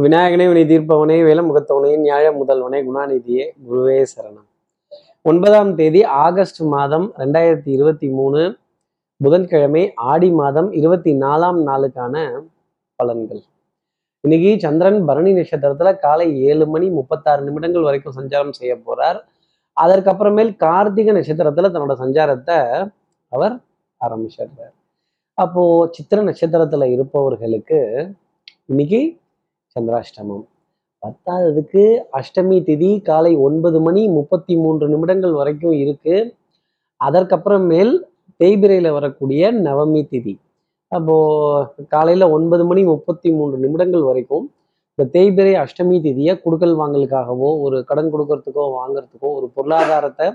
விநாயகனே வினை தீர்ப்பவனே வேலமுகத்தவனே நியாய முதல்வனே குணாநிதியே குருவே சரணம். ஒன்பதாம் தேதி ஆகஸ்ட் மாதம் ரெண்டாயிரத்தி இருபத்தி மூணு புதன்கிழமை ஆடி மாதம் இருபத்தி நாலாம் நாளுக்கான பலன்கள். இன்னைக்கு சந்திரன் பரணி நட்சத்திரத்துல காலை ஏழு மணி முப்பத்தாறு நிமிடங்கள் வரைக்கும் சஞ்சாரம் செய்ய போறார். அதற்கப்புறமேல் கார்த்திகை நட்சத்திரத்துல தன்னோட சஞ்சாரத்தை அவர் ஆரம்பிச்சிடுறார். அப்போ சித்திர நட்சத்திரத்துல இருப்பவர்களுக்கு இன்னைக்கு சந்திராஷ்டமம். பத்தாவதுக்கு அஷ்டமி திதி காலை ஒன்பது மணி முப்பத்தி மூன்று நிமிடங்கள் வரைக்கும் இருக்கு. அதற்கப்புறமேல் தேய்பிரையில் வரக்கூடிய நவமி திதி. அப்போ காலையில ஒன்பது மணி முப்பத்தி மூன்று நிமிடங்கள் வரைக்கும் இந்த தேய்பிரை அஷ்டமி திதியை குடுக்கல் வாங்கலுக்காகவோ ஒரு கடன் கொடுக்கறதுக்கோ வாங்குறதுக்கோ ஒரு பொருளாதாரத்தை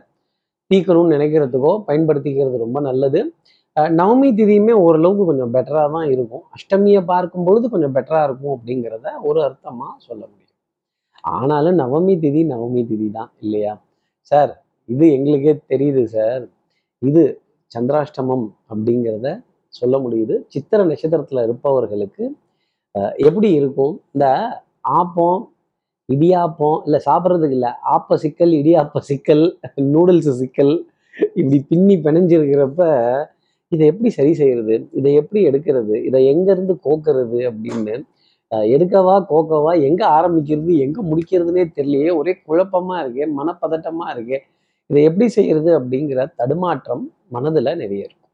தீக்கணும்னு நினைக்கிறதுக்கோ பயன்படுத்திக்கிறது ரொம்ப நல்லது. நவமி திதியுமே ஓரளவுக்கு கொஞ்சம் பெட்டராக தான் இருக்கும். அஷ்டமியை பார்க்கும் பொழுது கொஞ்சம் பெட்டராக இருக்கும் அப்படிங்கிறத ஒரு அர்த்தமாக சொல்ல முடியும். ஆனாலும் நவமி திதி நவமி திதி தான் இல்லையா? சார் இது எங்களுக்கே தெரியுது சார். இது சந்திராஷ்டமம் அப்படிங்கிறத சொல்ல முடியுது. சித்திர நட்சத்திரத்தில் இருப்பவர்களுக்கு எப்படி இருக்கும்? இந்த ஆப்பம் இடியாப்பம் இல்லை சாப்பிட்றதுக்கு இல்லை ஆப்ப சிக்கல் இடியாப்ப சிக்கல் நூடுல்ஸ் சிக்கல் இப்படி பின்னி பிணைஞ்சிருக்கிறப்ப இதை எப்படி சரி செய்யறது? இதை எப்படி எடுக்கிறது? இதை எங்கேருந்து கோக்கிறது அப்படின்னு எடுக்கவா கோக்கவா எங்கே ஆரம்பிக்கிறது எங்கே முடிக்கிறதுனே தெரியலையே. ஒரே குழப்பமாக இருக்கே மனப்பதட்டமாக இருக்கே. இதை எப்படி செய்யறது அப்படிங்கிற தடுமாற்றம் மனதில் நிறைய இருக்கும்.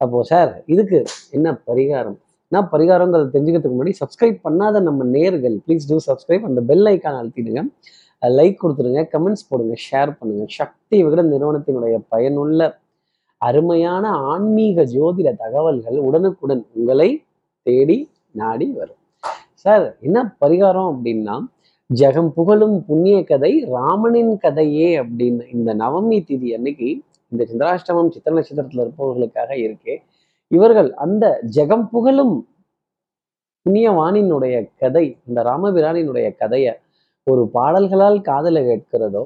அப்போது சார் இதுக்கு என்ன பரிகாரம்? என்ன பரிகாரங்கிறத தெரிஞ்சுக்கிறதுக்கு முன்னாடி சப்ஸ்கிரைப் பண்ணாத நம்ம நேர்கள் ப்ளீஸ் டூ சப்ஸ்கிரைப் அந்த பெல் ஐக்கான் அழுத்திடுங்க. லைக் கொடுத்துருங்க கமெண்ட்ஸ் போடுங்க ஷேர் பண்ணுங்கள் சக்தி விகட நிறுவனத்தினுடைய பயனுள்ள அருமையான ஆன்மீக ஜோதிட தகவல்கள் உடனுக்குடன் உங்களை தேடி நாடி வரும். சார் என்ன பரிகாரம் அப்படின்னா ஜெகம் புகழும் புண்ணிய கதை ராமனின் கதையே அப்படின்னு இந்த நவமி திதி அன்னைக்கு இந்த சந்திராஷ்டமம் சித்திர நட்சத்திரத்தில் இருப்பவர்களுக்காக இருக்கே. இவர்கள் அந்த ஜெகம் புகழும் புண்ணியவானினுடைய கதை இந்த ராமபிரானினுடைய கதையை ஒரு பாடல்களால் காதல கேட்கிறதோ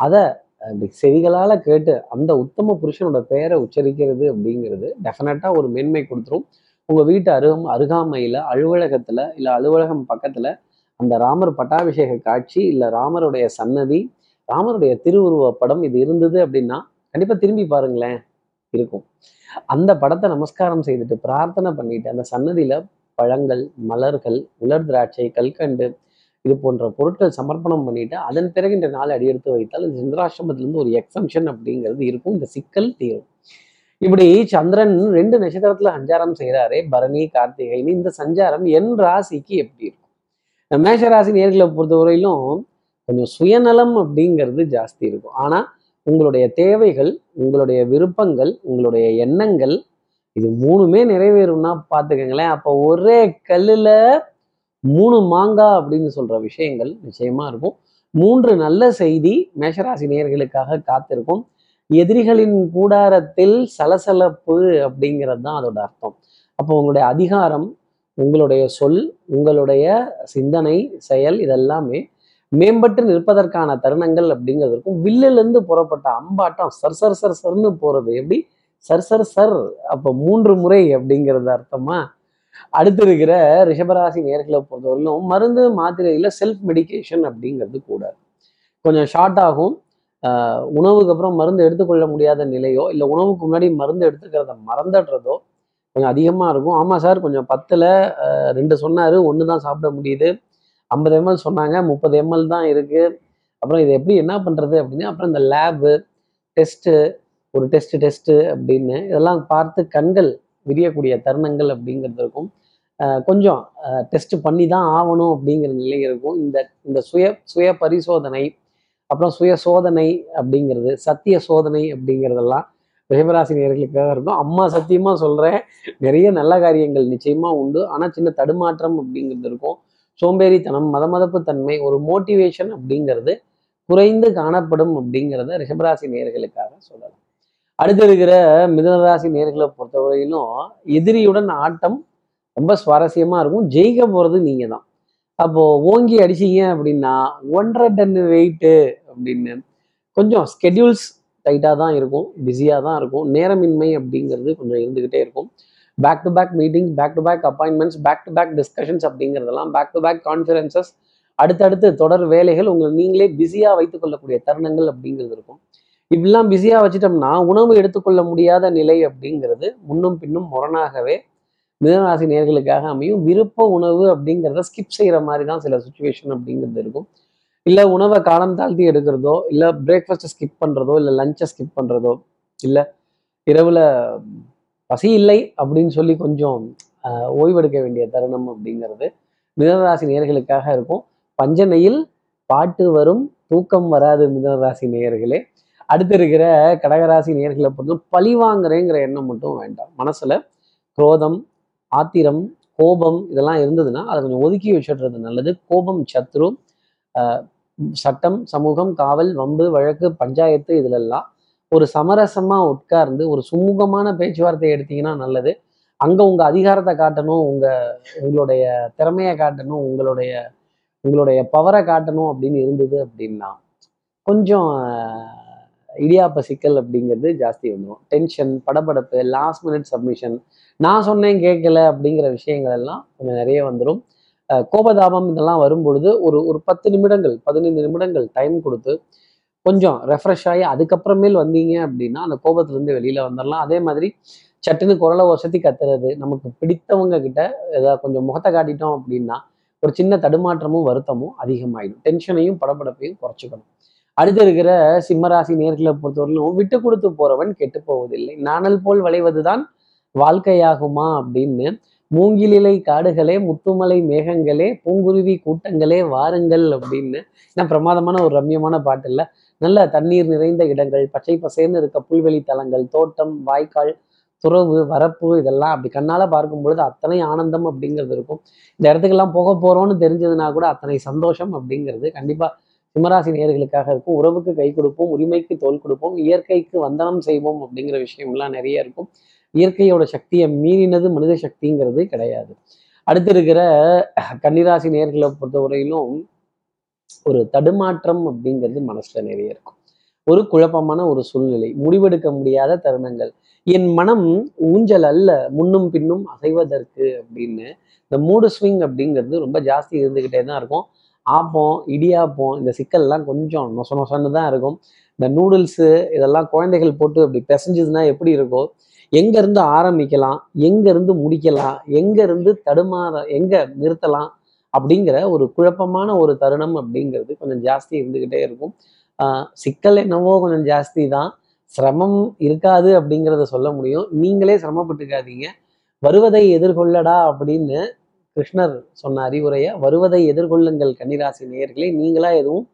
அதை அப்படி செவிகளால் கேட்டு அந்த உத்தம புருஷனோட பெயரை உச்சரிக்கிறது அப்படிங்கிறது டெஃபினட்டாக ஒரு மேன்மை கொடுத்துரும். உங்க வீட்டு அருகம் அருகாமையில அலுவலகத்துல இல்ல அலுவலகம் பக்கத்துல அந்த ராமர் பட்டாபிஷேக காட்சி இல்ல ராமருடைய சன்னதி ராமருடைய திருவுருவ படம் இது இருந்தது அப்படின்னா கண்டிப்பா திரும்பி பாருங்களேன் இருக்கும். அந்த படத்தை நமஸ்காரம் செய்துட்டு பிரார்த்தனை பண்ணிட்டு அந்த சன்னதியில பழங்கள் மலர்கள் உலர் திராட்சை கல்கண்டு இது போன்ற பொருட்கள் சமர்ப்பணம் பண்ணிட்டு அதன் பிறகு இந்த நாள் அடியெடுத்து வைத்தால் இந்த சந்திராசிரமத்திலிருந்து ஒரு எக்ஸம்ஷன் அப்படிங்கிறது இருக்கும். இந்த சிக்கல் தீரும். இப்படி சந்திரன் ரெண்டு நட்சத்திரத்துல சஞ்சாரம் செய்கிறாரே பரணி கார்த்திகைன்னு இந்த சஞ்சாரம் என் ராசிக்கு எப்படி இருக்கும்? மேஷ ராசி நேர்களை பொறுத்தவரையிலும் கொஞ்சம் சுயநலம் அப்படிங்கிறது ஜாஸ்தி இருக்கும். ஆனா உங்களுடைய தேவைகள் உங்களுடைய விருப்பங்கள் உங்களுடைய எண்ணங்கள் இது மூணுமே நிறைவேறும்னா பார்த்துக்கங்களேன். அப்போ ஒரே கல்லுல மூணு மாங்காய் அப்படின்னு சொல்ற விஷயங்கள் நிச்சயமா இருக்கும். மூன்று நல்ல செய்தி மேஷராசி நேர்களுக்காக காத்திருக்கும். எதிரிகளின் கூடாரத்தில் சலசலப்பு அப்படிங்கிறது தான் அதோட அர்த்தம். அப்போ உங்களுடைய அதிகாரம் உங்களுடைய சொல் உங்களுடைய சிந்தனை செயல் இதெல்லாமே மேம்பட்டு நிற்பதற்கான தருணங்கள் அப்படிங்கிறது இருக்கும். வில்லிலிருந்து புறப்பட்ட அம்பாட்டம் சர் சர் சர் சர்னு போறது. எப்படி? சர் சர் சர். அப்போ மூன்று முறை அப்படிங்கிறது அர்த்தமா? அடுத்து இருக்கிற ரிஷபராசி நேர்களை பொறுத்தவரையிலும் மருந்து மாத்திரையில செல்ஃப் மெடிகேஷன் அப்படிங்கிறது கூடாது கொஞ்சம் ஷார்ட் ஆகும். ஆஹ் உணவுக்கு அப்புறம் மருந்து எடுத்துக்கொள்ள முடியாத நிலையோ இல்லை உணவுக்கு முன்னாடி மருந்து எடுத்துக்கிறத மறந்துடுறதோ கொஞ்சம் அதிகமாக இருக்கும். ஆமாம் சார் கொஞ்சம் பத்தில் ரெண்டு சொன்னார் ஒன்று தான் சாப்பிட முடியுது. ஐம்பது எம்எல் சொன்னாங்க முப்பது எம்எல் தான் இருக்குது அப்புறம் இதை எப்படி என்ன பண்ணுறது அப்படின்னு அப்புறம் இந்த லேபு டெஸ்ட்டு ஒரு டெஸ்ட்டு டெஸ்ட்டு அப்படின்னு இதெல்லாம் பார்த்து கண்கள் விரியக்கூடிய தருணங்கள் அப்படிங்கிறது இருக்கும். அஹ் கொஞ்சம் டெஸ்ட் பண்ணி தான் ஆகணும் அப்படிங்கிற நிலை இருக்கும். இந்த இந்த சுய சுய பரிசோதனை அப்புறம் சுய சோதனை அப்படிங்கிறது சத்திய சோதனை அப்படிங்கிறதெல்லாம் ரிஷபராசி நேர்களுக்காக இருக்கும். அம்மா சத்தியமா சொல்றேன் நிறைய நல்ல காரியங்கள் நிச்சயமா உண்டு. ஆனா சின்ன தடுமாற்றம் அப்படிங்கிறது இருக்கும். சோம்பேறித்தனம் மதமதப்பு தன்மை ஒரு மோட்டிவேஷன் அப்படிங்கிறது குறைந்து காணப்படும் அப்படிங்கிறத ரிஷபராசி நேர்களுக்காக சொல்லலாம். அடுத்து இருக்கிற மிதனராசி நேர்களை பொறுத்தவரையிலும் எதிரியுடன் ஆட்டம் ரொம்ப சுவாரஸ்யமா இருக்கும். ஜெயிக்க போறது நீங்க தான் அப்போ ஓங்கி அடிச்சீங்க அப்படின்னா ஒன்றரை டன் வெயிட்டு அப்படின்னு கொஞ்சம் ஸ்கெடியூல்ஸ் டைட்டாக தான் இருக்கும். பிஸியாக தான் இருக்கும். நேரமின்மை அப்படிங்கிறது கொஞ்சம் இருந்துக்கிட்டே இருக்கும். Back to back meetings back to back appointments back to back discussions அப்படிங்கிறதெல்லாம் பேக் டு பேக் கான்ஃபரன்சஸ் அடுத்தடுத்து தொடர் வேலைகள் உங்களை நீங்களே பிஸியாக வைத்துக்கொள்ளக்கூடிய தருணங்கள் அப்படிங்கிறது இருக்கும். இப்படிலாம் பிஸியாக வச்சுட்டோம்னா உணவு எடுத்துக்கொள்ள முடியாத நிலை அப்படிங்கிறது முன்னும் பின்னும் முரணாகவே மிதனராசி நேர்களுக்காக அமையும். விருப்ப உணவு அப்படிங்கிறத ஸ்கிப் செய்கிற மாதிரி தான் சில சுச்சுவேஷன் அப்படிங்கிறது இருக்கும். இல்லை உணவை காலம் தாழ்த்தி எடுக்கிறதோ இல்லை பிரேக்ஃபாஸ்ட்டை ஸ்கிப் பண்ணுறதோ இல்லை லஞ்சை ஸ்கிப் பண்ணுறதோ இல்லை இரவில் பசி இல்லை அப்படின்னு சொல்லி கொஞ்சம் ஓய்வெடுக்க வேண்டிய தருணம் அப்படிங்கிறது மிதனராசி நேர்களுக்காக இருக்கும். பஞ்சனையில் பாட்டு வரும் தூக்கம் வராது மிதனராசி நேயர்களே. அடுத்து இருக்கிற கடகராசி நேர்களை பொறுத்தும் பழி வாங்குறேங்கிற எண்ணம் மட்டும் வேண்டாம். மனசுல குரோதம் ஆத்திரம் கோபம் இதெல்லாம் இருந்ததுன்னா அதை கொஞ்சம் ஒதுக்கி வச்சுடுறது நல்லது. கோபம் சத்ரு ஆஹ், சட்டம் சமூகம் காவல் வம்பு வழக்கு பஞ்சாயத்து இதுலெல்லாம் ஒரு சமரசமா உட்கார்ந்து ஒரு சுமூகமான பேச்சுவார்த்தை எடுத்தீங்கன்னா நல்லது. அங்க உங்க அதிகாரத்தை காட்டணும் உங்க உங்களுடைய திறமையை காட்டணும் உங்களுடைய உங்களுடைய பவரை காட்டணும் அப்படின்னு இருந்தது அப்படின்னா கொஞ்சம் இடியாப்ப சிக்கல் அப்படிங்கிறது ஜாஸ்தி வந்துடும் டென்ஷன் படபடப்பு லாஸ்ட் மினிட் சப்மிஷன் நான் சொன்னேன் கேட்கல அப்படிங்கிற விஷயங்கள் எல்லாம் கொஞ்சம் நிறைய வந்துடும் கோபதாபம் இதெல்லாம் வரும்பொழுது ஒரு ஒரு பத்து நிமிடங்கள் பதினைந்து நிமிடங்கள் டைம் கொடுத்து கொஞ்சம் ரெஃப்ரெஷ் ஆகி அதுக்கப்புறமேல் வந்தீங்க அப்படின்னா அந்த கோபத்துலேருந்து வெளியில வந்துடலாம் அதே மாதிரி சட்டுன்னு குரலை வசதி கத்துறது நமக்கு பிடித்தவங்க கிட்ட ஏதாவது கொஞ்சம் முகத்தை காட்டிட்டோம் அப்படின்னா ஒரு சின்ன தடுமாற்றமும் வருத்தமும் அதிகமாயிடும். டென்ஷனையும் படபடப்பையும் குறைச்சிக்கணும். அடுத்து இருக்கிற சிம்மராசி நேர்களை பொறுத்தவரையிலும் விட்டு கொடுத்து போறவன் கெட்டு போவதில்லை. நாணல் போல் விளைவதுதான் வாழ்க்கையாகுமா அப்படின்னு மூங்கிலிலை காடுகளே முத்துமலை மேகங்களே பூங்குருவி கூட்டங்களே வாருங்கள் அப்படின்னு. ஏன்னா பிரமாதமான ஒரு ரம்யமான பாட்டு இல்ல நல்ல தண்ணீர் நிறைந்த இடங்கள் பச்சை பசேர்ந்து இருக்க புல்வெளி தலங்கள் தோட்டம் வாய்க்கால் துறவு வரப்பு இதெல்லாம் அப்படி கண்ணால பார்க்கும் பொழுது அத்தனை ஆனந்தம் அப்படிங்கிறது இருக்கும். இந்த இடத்துக்கெல்லாம் போக போறோம்னு தெரிஞ்சதுன்னா கூட அத்தனை சந்தோஷம் அப்படிங்கிறது கண்டிப்பா சிம்மராசி நேர்களுக்காக இருக்கும். உறவுக்கு கை கொடுப்போம் உரிமைக்கு தோல் கொடுப்போம் இயற்கைக்கு வந்தனம் செய்வோம் அப்படிங்கிற விஷயம்லாம் நிறைய இருக்கும். இயற்கையோட சக்தியை மீறினது மனித சக்திங்கிறது கிடையாது. அடுத்து இருக்கிற கன்னிராசி நேர்களை பொறுத்தவரையிலும் ஒரு தடுமாற்றம் அப்படிங்கிறது மனசுல நிறைய இருக்கும். ஒரு குழப்பமான ஒரு சூழ்நிலை முடிவெடுக்க முடியாத தருணங்கள். என் மனம் ஊஞ்சல் அல்ல முன்னும் பின்னும் அசைவதற்கு அப்படின்னு இந்த மூடு ஸ்விங் அப்படிங்கிறது ரொம்ப ஜாஸ்தி இருந்துக்கிட்டே தான் இருக்கும். ஆப்பம் இடியாப்பம் இந்த சிக்கல்லாம் கொஞ்சம் நொச நொசன்னு தான் இருக்கும். இந்த நூடுல்ஸு இதெல்லாம் குழந்தைகள் போட்டு அப்படி பிசைஞ்சதுன்னா எப்படி இருக்கும் எங்கேருந்து ஆரம்பிக்கலாம் எங்கேருந்து முடிக்கலாம் எங்கேருந்து தடுமாற எங்கே நிறுத்தலாம் அப்படிங்கிற ஒரு குழப்பமான ஒரு தருணம் அப்படிங்கிறது கொஞ்சம் ஜாஸ்தி இருந்துக்கிட்டே இருக்கும். சிக்கல் என்னவோ கொஞ்சம் ஜாஸ்தி தான். சிரமம் இருக்காது அப்படிங்கிறத சொல்ல முடியும். நீங்களே சிரமப்பட்டுக்காதீங்க. வருவதை எதிர்கொள்ளடா அப்படின்னு கிருஷ்ணர் சொன்ன அறிவுரையை வருவதை எதிர்கொள்ளுங்கள் கன்னிராசி நேயர்களே. நீங்களா எதுவும்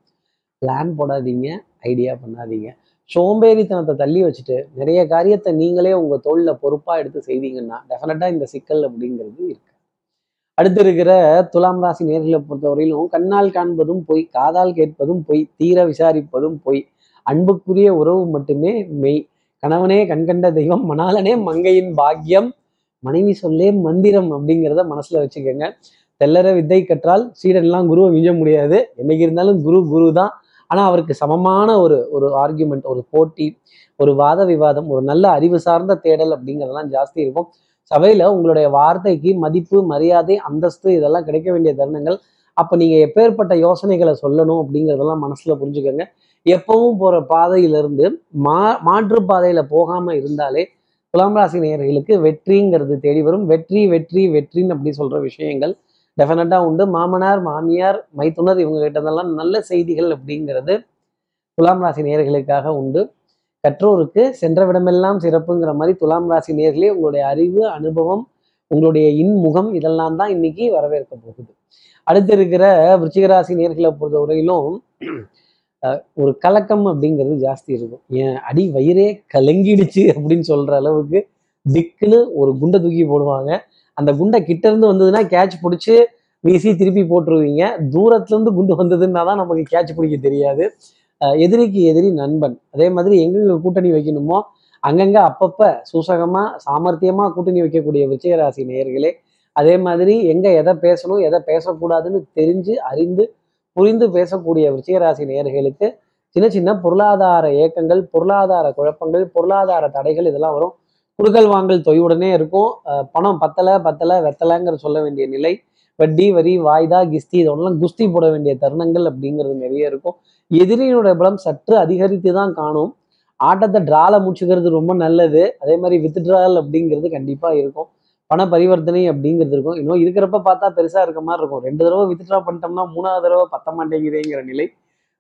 பிளான் போடாதீங்க ஐடியா பண்ணாதீங்க. சோம்பேறித்தனத்தை தள்ளி வச்சுட்டு நிறைய காரியத்தை நீங்களே உங்க தோளில் பொறுப்பா எடுத்து செய்தீங்கன்னா டெஃபினட்டாக இந்த சிக்கல் அப்படிங்கிறது இருக்கு. அடுத்து இருக்கிற துலாம் ராசி நேர்களை பொறுத்தவரையிலும் கண்ணால் காண்பதும் பொய் காதால் கேட்பதும் பொய் தீர விசாரிப்பதும் பொய் அன்புக்குரிய உறவு மட்டுமே மெய். கணவனே கண்கண்ட தெய்வம் மணாலனே மங்கையின் பாக்கியம். மனைவி சொல்லே மந்திரம் அப்படிங்கிறத மனசுல வச்சுக்கோங்க. தெல்லற வித்தை கற்றால் சீடன்லாம் குருவை மிஞ்ச முடியாது. என்னைக்கு இருந்தாலும் குரு குரு தான். ஆனா அவருக்கு சமமான ஒரு ஒரு ஆர்கியூமெண்ட் ஒரு போட்டி ஒரு வாத விவாதம் ஒரு நல்ல அறிவு சார்ந்த தேடல் அப்படிங்கிறதெல்லாம் ஜாஸ்தி இருக்கும். சபையில உங்களுடைய வார்த்தைக்கு மதிப்பு மரியாதை அந்தஸ்து இதெல்லாம் கிடைக்க வேண்டிய தருணங்கள். அப்ப நீங்க எப்பேற்பட்ட யோசனைகளை சொல்லணும் அப்படிங்கிறதெல்லாம் மனசுல புரிஞ்சுக்கோங்க. எப்பவும் போற பாதையிலிருந்து மா மாற்று பாதையில போகாம இருந்தாலே துலாம் ராசி நேயர்களுக்கு வெற்றிங்கிறது தேடி வரும். வெற்றி வெற்றி வெற்றின்னு அப்படி சொல்ற விஷயங்கள் டெஃபினட்டா உண்டு. மாமனார் மாமியார் மைத்துனர் இவங்க கிட்டதெல்லாம் நல்ல செய்திகள் அப்படிங்கிறது துலாம் ராசி நேயர்களுக்காக உண்டு. கற்றோருக்கு சென்றவிடமெல்லாம் சிறப்புங்கிற மாதிரி துலாம் ராசி நேர்களே உங்களுடைய அறிவு அனுபவம் உங்களுடைய இன்முகம் இதெல்லாம் தான் இன்னைக்கு வரவேற்க போகுது. அடுத்து இருக்கிற விருச்சிகராசி நேர்களை பொறுத்தவரையிலும் வரையிலும் ஒரு கலக்கம் அப்படிங்கிறது ஜாஸ்தி இருக்கும். என் அடி வயிறே கலங்கிடுச்சு அப்படின்னு சொல்கிற அளவுக்கு திக்குன்னு ஒரு குண்டை தூக்கி போடுவாங்க. அந்த குண்டை கிட்ட இருந்து வந்ததுன்னா கேட்ச் பிடிச்சி வீசி திருப்பி போட்டுருவீங்க. தூரத்துலேருந்து குண்டு வந்ததுன்னா தான் நமக்கு கேட்ச் பிடிக்க தெரியாது. எதிரிக்கு எதிரி நண்பன். அதே மாதிரி எங்கெங்க கூட்டணி வைக்கணுமோ? அங்கங்கே அப்பப்போ சூசகமாக சாமர்த்தியமாக கூட்டணி வைக்கக்கூடிய விஜயராசி நேயர்களே அதே மாதிரி எங்கே எதை பேசணும் எதை பேசக்கூடாதுன்னு தெரிஞ்சு அறிந்து புரிந்து பேசக்கூடிய விஷயராசி நேர்களுக்கு சின்ன சின்ன பொருளாதார ஏக்கங்கள் பொருளாதார குழப்பங்கள் பொருளாதார தடைகள் இதெல்லாம் வரும். குடுக்கல் வாங்கல் தொய்வுடனே இருக்கும். பணம் பத்தலை பத்தலை வெத்தலைங்கிற சொல்ல வேண்டிய நிலை. வட்டி வரி வாய்தா கிஸ்தி இதெல்லாம் குஸ்தி போட வேண்டிய தருணங்கள் அப்படிங்கிறது நிறைய இருக்கும். எதிரியினுடைய பலம் சற்று அதிகரித்து தான் காணும். ஆட்டத்தை ட்ரால முடிச்சுக்கிறது ரொம்ப நல்லது. அதே மாதிரி வித்ட்ரால் அப்படிங்கிறது கண்டிப்பாக இருக்கும். பண பரிவர்த்தனை அப்படிங்கிறது இருக்கும். இன்னும் இருக்கிறப்ப பார்த்தா பெருசாக இருக்க மாதிரி இருக்கும். ரெண்டு தடவை வித்ட்ரா பண்ணிட்டோம்னா மூணாவது தடவை பத்த மாட்டேங்குதேங்கிற நிலை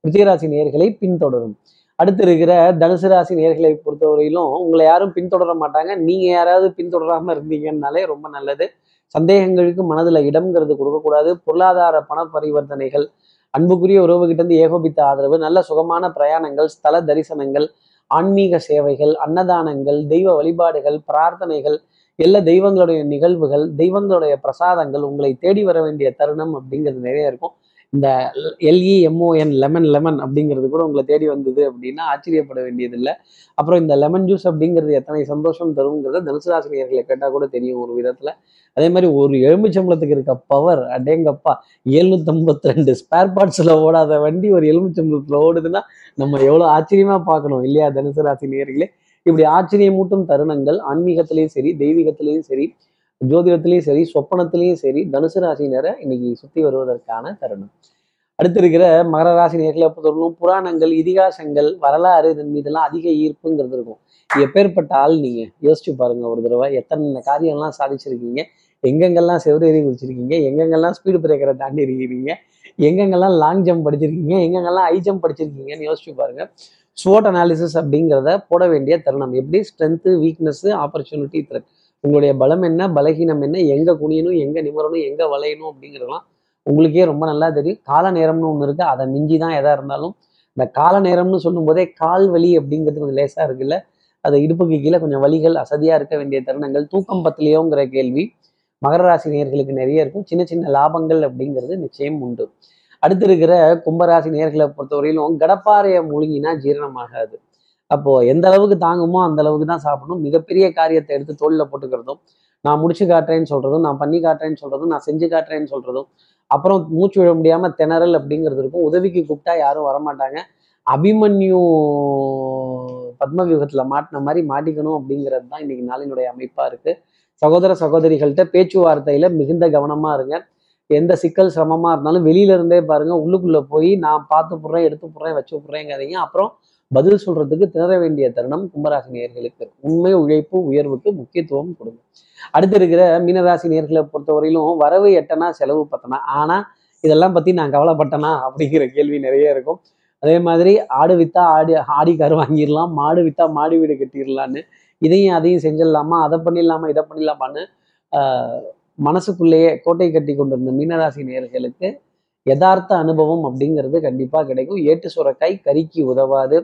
விஜயராசி நேர்களை பின்தொடரும். அடுத்து இருக்கிற தனுசு ராசி நேர்களை பொறுத்தவரையிலும் உங்களை யாரும் பின்தொடர மாட்டாங்க. நீங்கள் யாராவது பின்தொடராமல் இருந்தீங்கன்னாலே ரொம்ப நல்லது. சந்தேகங்களுக்கு மனதில் இடம்ங்கிறது கொடுக்கக்கூடாது. பொருளாதார பண பரிவர்த்தனைகள் அன்புக்குரிய உறவுகிட்டேருந்து ஏகோபித்த ஆதரவு நல்ல சுகமான பிரயாணங்கள் ஸ்தல தரிசனங்கள் ஆன்மீக சேவைகள் அன்னதானங்கள் தெய்வ வழிபாடுகள் பிரார்த்தனைகள் எல்லா தெய்வங்களுடைய நிகழ்வுகள் தெய்வங்களுடைய பிரசாதங்கள் உங்களை தேடி வர வேண்டிய தருணம் அப்படிங்கிறது நிறைய இருக்கும். இந்த எல்இஎம்ஓஎன் லெமன் லெமன் அப்படிங்கிறது கூட உங்களை தேடி வந்தது அப்படின்னா ஆச்சரியப்பட வேண்டியதில்லை. அப்புறம் இந்த லெமன் ஜூஸ் அப்படிங்கிறது எத்தனை சந்தோஷம் தருங்கிறத தனுசு ராசினியர்களை கேட்டால் கூட தெரியும் ஒரு விதத்தில். அதே மாதிரி ஒரு எலுமிச்சம்பளத்துக்கு இருக்க பவர் அடேங்கப்பா எழுநூத்தம்பத்தி ரெண்டு ஸ்பேர் பார்ட்ஸில் ஓடாத வண்டி ஒரு எலுமிச்சம்பளத்தில் ஓடுதுன்னா நம்ம எவ்வளோ ஆச்சரியமாக பார்க்கணும் இல்லையா தனுசு ராசி நேர்களே இப்படி ஆச்சரியமூட்டும் தருணங்கள் ஆன்மீகத்திலையும் சரி தெய்வீகத்திலையும் சரி ஜோதிடத்திலையும் சரி சொப்பனத்திலையும் சரி தனுசு ராசினரை இன்னைக்கு சுத்தி வருவதற்கான தருணம். அடுத்து இருக்கிற மகர ராசி நேர்களை பொறுத்தவரைக்கும் புராணங்கள் இதிகாசங்கள் வரலாறு இதன் மீதெல்லாம் அதிக ஈர்ப்புங்கிறது இருக்கும். எப்பேற்பட்ட ஆள் நீங்க? யோசிச்சு பாருங்க ஒரு தடவை. எத்தனை காரியம்லாம் சாதிச்சிருக்கீங்க? எங்கெங்கெல்லாம் செவரேறி குதிச்சிருக்கீங்க? எங்கெங்கெல்லாம் ஸ்பீடு பிரேக்கரை தாண்டி இருக்கிறீங்க? எங்கெங்கெல்லாம் லாங் ஜம்ப் படிச்சிருக்கீங்க? எங்கெங்கெல்லாம் ஹை ஜம்ப் படிச்சிருக்கீங்கன்னு யோசிச்சு பாருங்க. ஸ்வோட் அனாலிசிஸ் அப்படிங்கிறத போட வேண்டிய தருணம். எப்படி? ஸ்ட்ரென்த்து வீக்னஸ்ஸு ஆப்பர்ச்சுனிட்டி த்ரெட் உங்களுடைய பலம் என்ன? பலகீனம் என்ன? எங்க குனியணும்? எங்க நிமரணும்? எங்க வளையணும்? அப்படிங்கிறதெல்லாம் உங்களுக்கே ரொம்ப நல்லா தெரியும். கால நேரம்னு ஒன்று இருக்கு. அதை மிஞ்சி தான் எதா இருந்தாலும். இந்த கால நேரம்னு சொல்லும்போதே கால் வலி அப்படிங்கிறது கொஞ்சம் லேசா இருக்குல்ல. அது இடுப்புக்கு கீழே கொஞ்சம் வலிகள் அசதியாக இருக்க வேண்டிய தருணங்கள். தூக்கம் பத்திலையோங்கிற கேள்வி. மகர ராசி நேர்களுக்கு நிறைய இருக்கும். சின்ன சின்ன லாபங்கள் அப்படிங்கிறது நிச்சயம் உண்டு. அடுத்து இருக்கிற கும்பராசி நேர்களை பொறுத்தவரையிலும் கடப்பாறையை முழுங்கினா ஜீரணமாகாது. அப்போ எந்த அளவுக்கு தாங்குமோ அந்த அளவுக்கு தான் சாப்பிடணும். மிகப்பெரிய காரியத்தை எடுத்து தோளில் போட்டுக்கிறதும் நான் முடிச்சு காட்டுறேன்னு சொல்றதும் நான் பண்ணி காட்டுறேன்னு சொல்றதும் நான் செஞ்சு காட்டுறேன்னு சொல்றதும் அப்புறம் மூச்சு விட முடியாம திணறல் அப்படிங்கிறது இருக்கும். உதவிக்கு கூப்பிட்டா யாரும் வரமாட்டாங்க. அபிமன்யு பத்மவியூகத்துல மாட்டின மாதிரி மாட்டிக்கணும் அப்படிங்கிறது தான் இன்னைக்கு நாளினுடைய அமைப்பா இருக்கு. சகோதர சகோதரிகள்கிட்ட பேச்சுவார்த்தையில மிகுந்த கவனமா இருங்க. எந்த சிக்கல் சிரமமாக இருந்தாலும் வெளியில இருந்தே பாருங்க உள்ளுக்குள்ளே போய் நான் பார்த்து போடுறேன் எடுத்து போடுறேன் வச்சு போடுறேங்கிறீங்க. அப்புறம் பதில் சொல்றதுக்கு திணற வேண்டிய தருணம் கும்பராசி நேர்களுக்கு உண்மை உழைப்பு உயர்வுக்கு முக்கியத்துவம் கொடுங்க. அடுத்து இருக்கிற மீனராசி நேர்களை பொறுத்தவரையிலும் வரவு எட்டனா செலவு பத்தனா? ஆனா இதெல்லாம் பத்தி நான் கவலைப்பட்டனா? அப்படிங்கிற கேள்வி நிறைய இருக்கும். அதே மாதிரி ஆடு வித்தா ஆடி ஆடி கார் வாங்கிடலாம் மாடு வித்தா மாடி வீடு கட்டிடலான்னு. இதையும் அதையும் செஞ்சிடலாமா? அதை பண்ணிடலாமா? இதை பண்ணிடலாமான்னு மனசுக்குள்ளேயே கோட்டை கட்டி கொண்டிருந்த மீனராசி நேர்களுக்கு யதார்த்த அனுபவம் அப்படிங்கிறது கண்டிப்பா கிடைக்கும். ஏட்டு சுரக்காய் கறிக்கு உதவாது.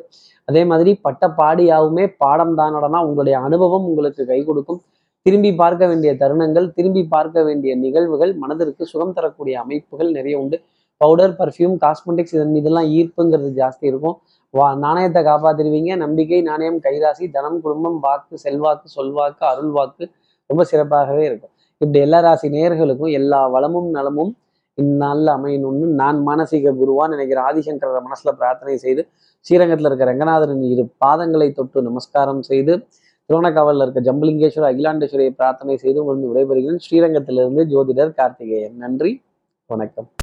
அதே மாதிரி பட்ட பாடியாவுமே பாடம் தானடனா உங்களுடைய அனுபவம் உங்களுக்கு கை கொடுக்கும். திரும்பி பார்க்க வேண்டிய தருணங்கள் திரும்பி பார்க்க வேண்டிய நிகழ்வுகள் மனதிற்கு சுகம் தரக்கூடிய அமைப்புகள் நிறைய உண்டு. பவுடர் பர்ஃப்யூம் காஸ்மெட்டிக்ஸ் இதன் மீதெல்லாம் ஈர்ப்புங்கிறது ஜாஸ்தி இருக்கும். வா நாணயத்தை காப்பாத்திருவீங்க நம்பிக்கை நாணயம் கைராசி தனம் குடும்பம் வாக்கு செல்வாக்கு சொல்வாக்கு அருள்வாக்கு ரொம்ப சிறப்பாகவே இருக்கும். இப்படி எல்லா ராசி நேயர்களுக்கும் எல்லா வளமும் நலமும் இந்நாளில் அமையணும்னு நான் மானசீக குருவான்னு நினைக்கிற ஆதிசங்கர மனசுல பிரார்த்தனை செய்து ஸ்ரீரங்கத்தில் இருக்க ரங்கநாதரின் இரு பாதங்களை தொட்டு நமஸ்காரம் செய்து திருவண்ணக்காவலில் இருக்க ஜம்புலிங்கேஸ்வரர் அகிலாண்டேஸ்வரியை பிரார்த்தனை செய்து உங்களுக்கு விடைபெறுகிறேன். ஸ்ரீரங்கத்திலிருந்து ஜோதிடர் கார்த்திகேயன். நன்றி. வணக்கம்.